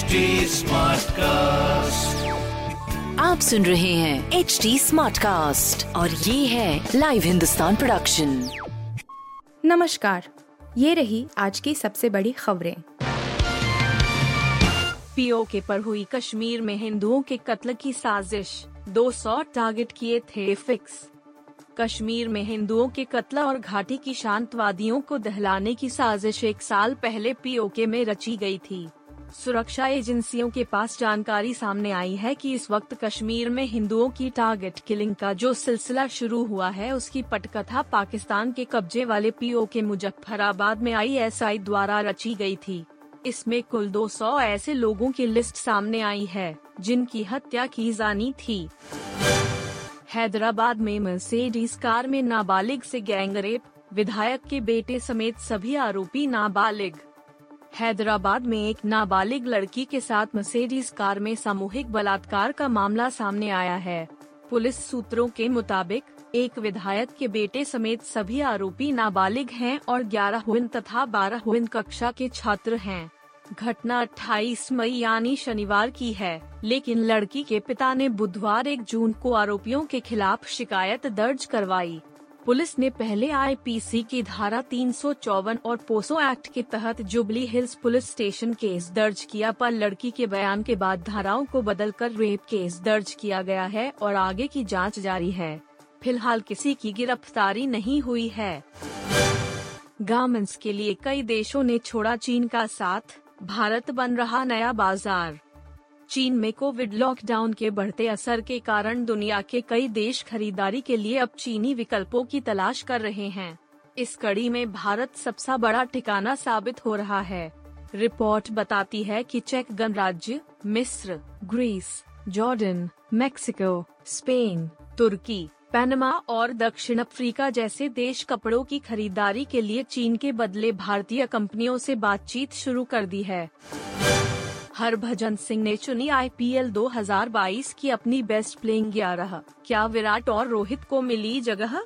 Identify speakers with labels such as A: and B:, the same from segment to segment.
A: HD cast
B: आप सुन रहे हैं एच डी स्मार्ट कास्ट और ये है लाइव हिंदुस्तान प्रोडक्शन
C: नमस्कार ये रही आज की सबसे बड़ी खबरें।
D: पीओके पर हुई कश्मीर में हिंदुओं के कत्ल की साजिश 200 टारगेट किए थे फिक्स कश्मीर में हिंदुओं के कत्ल और घाटी की शांतवादियों को दहलाने की साजिश एक साल पहले पीओके में रची गई थी। सुरक्षा एजेंसियों के पास जानकारी सामने आई है कि इस वक्त कश्मीर में हिंदुओं की टारगेट किलिंग का जो सिलसिला शुरू हुआ है, उसकी पटकथा पाकिस्तान के कब्जे वाले पीओ के मुजफ्फराबाद में आईएसआई द्वारा रची गई थी। इसमें कुल 200 ऐसे लोगों की लिस्ट सामने आई है, जिनकी हत्या की जानी थी। हैदराबाद में मर्सिडीज कार में नाबालिग से गैंगरेप, विधायक के बेटे समेत सभी आरोपी नाबालिग। हैदराबाद में एक नाबालिग लड़की के साथ मर्सिडीज कार में सामूहिक बलात्कार का मामला सामने आया है। पुलिस सूत्रों के मुताबिक, एक विधायक के बेटे समेत सभी आरोपी नाबालिग हैं और 11 हुइन तथा 12 हुइन कक्षा के छात्र हैं। घटना 28 मई यानी शनिवार की है, लेकिन लड़की के पिता ने बुधवार एक जून को आरोपियों के खिलाफ शिकायत दर्ज करवाई। पुलिस ने पहले आईपीसी की धारा तीन सौ चौवन और पोसो एक्ट के तहत Jubilee Hills police station case दर्ज किया, पर लड़की के बयान के बाद धाराओं को बदलकर रेप केस दर्ज किया गया है और आगे की जाँच जारी है। फ़िलहाल किसी की गिरफ्तारी नहीं हुई है। गार्मेंट्स के लिए कई देशों ने छोड़ा चीन का साथ। भारत बन रहा नया बाज़ार। चीन में कोविड लॉकडाउन के बढ़ते असर के कारण दुनिया के कई देश खरीदारी के लिए अब चीनी विकल्पों की तलाश कर रहे हैं। इस कड़ी में भारत सबसे बड़ा ठिकाना साबित हो रहा है। रिपोर्ट बताती है कि चेक गणराज्य, मिस्र, ग्रीस, जॉर्डन, मेक्सिको, स्पेन, तुर्की, पैनमा और दक्षिण अफ्रीका जैसे देश कपड़ों की खरीदारी के लिए चीन के बदले भारतीय कंपनियों से बातचीत शुरू कर दी है। हरभजन सिंह ने चुनी आईपीएल 2022 की अपनी बेस्ट प्लेइंग ग्यारह। क्या विराट और रोहित को मिली जगह?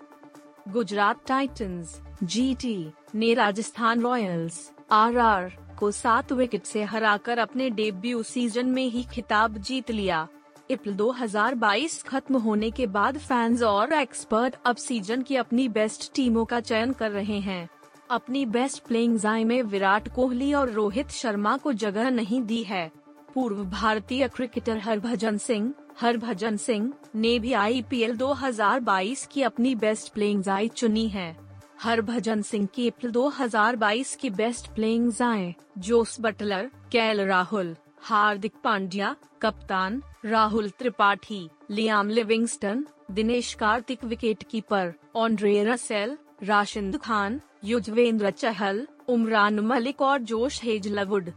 D: गुजरात टाइटंस, जीटी ने राजस्थान रॉयल्स, आरआर को सात विकेट से हराकर अपने डेब्यू सीज़न में ही खिताब जीत लिया। इप्ल 2022 खत्म होने के बाद फैंस और एक्सपर्ट अब सीज़न की अपनी बेस्ट टीमों का चयन कर रहे हैं। अपनी बेस्ट प्लेइंग जाय में विराट कोहली और रोहित शर्मा को जगह नहीं दी है। पूर्व भारतीय क्रिकेटर हरभजन सिंह हरभजन सिंह ने भी आईपीएल 2022 की अपनी बेस्ट प्लेइंग जाय चुनी है। हरभजन सिंह की अप्रैल 2022 की बेस्ट प्लेइंग जाए जोस बटलर, कैल राहुल, हार्दिक पांड्या, कप्तान, Rahul Tripathi, Liam Livingstone, Dinesh Karthik wicket keeper Andre Russell Rashid Khan Yuzvendra Chahal, Umran Malik और जोश हेजलवुड।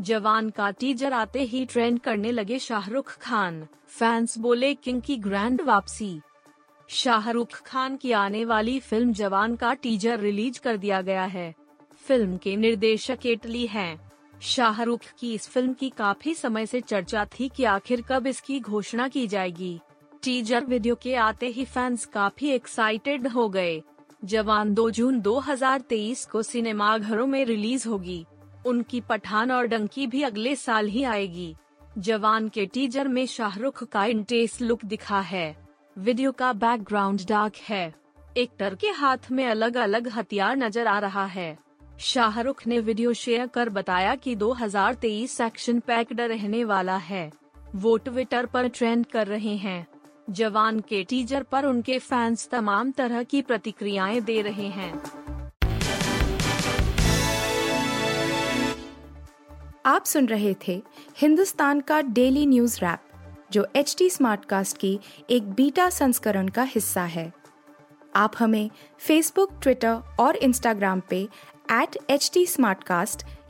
D: जवान का टीजर आते ही ट्रेंड करने लगे शाहरुख खान। फैंस बोले, किंग की ग्रैंड वापसी। शाहरुख खान की आने वाली फ़िल्म जवान का टीजर रिलीज़ कर दिया गया है। फ़िल्म के निर्देशक इटली हैं। शाहरुख की इस फ़िल्म की काफ़ी समय से चर्चा थी कि आखिर कब इसकी घोषणा की जाएगी। टीजर वीडियो के आते ही फैंस काफ़ी एक्साइटेड हो गए। जवान 2 जून 2023 को सिनेमाघरों में रिलीज़ होगी। उनकी पठान और डंकी भी अगले साल ही आएगी। जवान के टीजर में शाहरुख का इंटेस लुक दिखा है। वीडियो का बैकग्राउंड डार्क है। एक्टर के हाथ में अलग अलग हथियार नज़र आ रहा है। शाहरुख ने वीडियो शेयर कर बताया कि 2023 एक्शन पैक्ड रहने वाला है। वो ट्विटर पर ट्रेंड कर रहे हैं। जवान के टीजर पर उनके फैंस तमाम तरह की प्रतिक्रियाएँ दे रहे हैं।
C: आप सुन रहे थे हिंदुस्तान का डेली न्यूज़ रैप, जो एच टी स्मार्टकास्ट की एक बीटा संस्करण का हिस्सा है। आप हमें फेसबुक ट्विटर और इंस्टाग्राम पे एट एच टी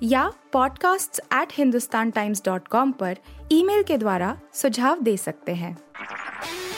C: या podcasts@hindustantimes.com पर ईमेल के द्वारा सुझाव दे सकते हैं।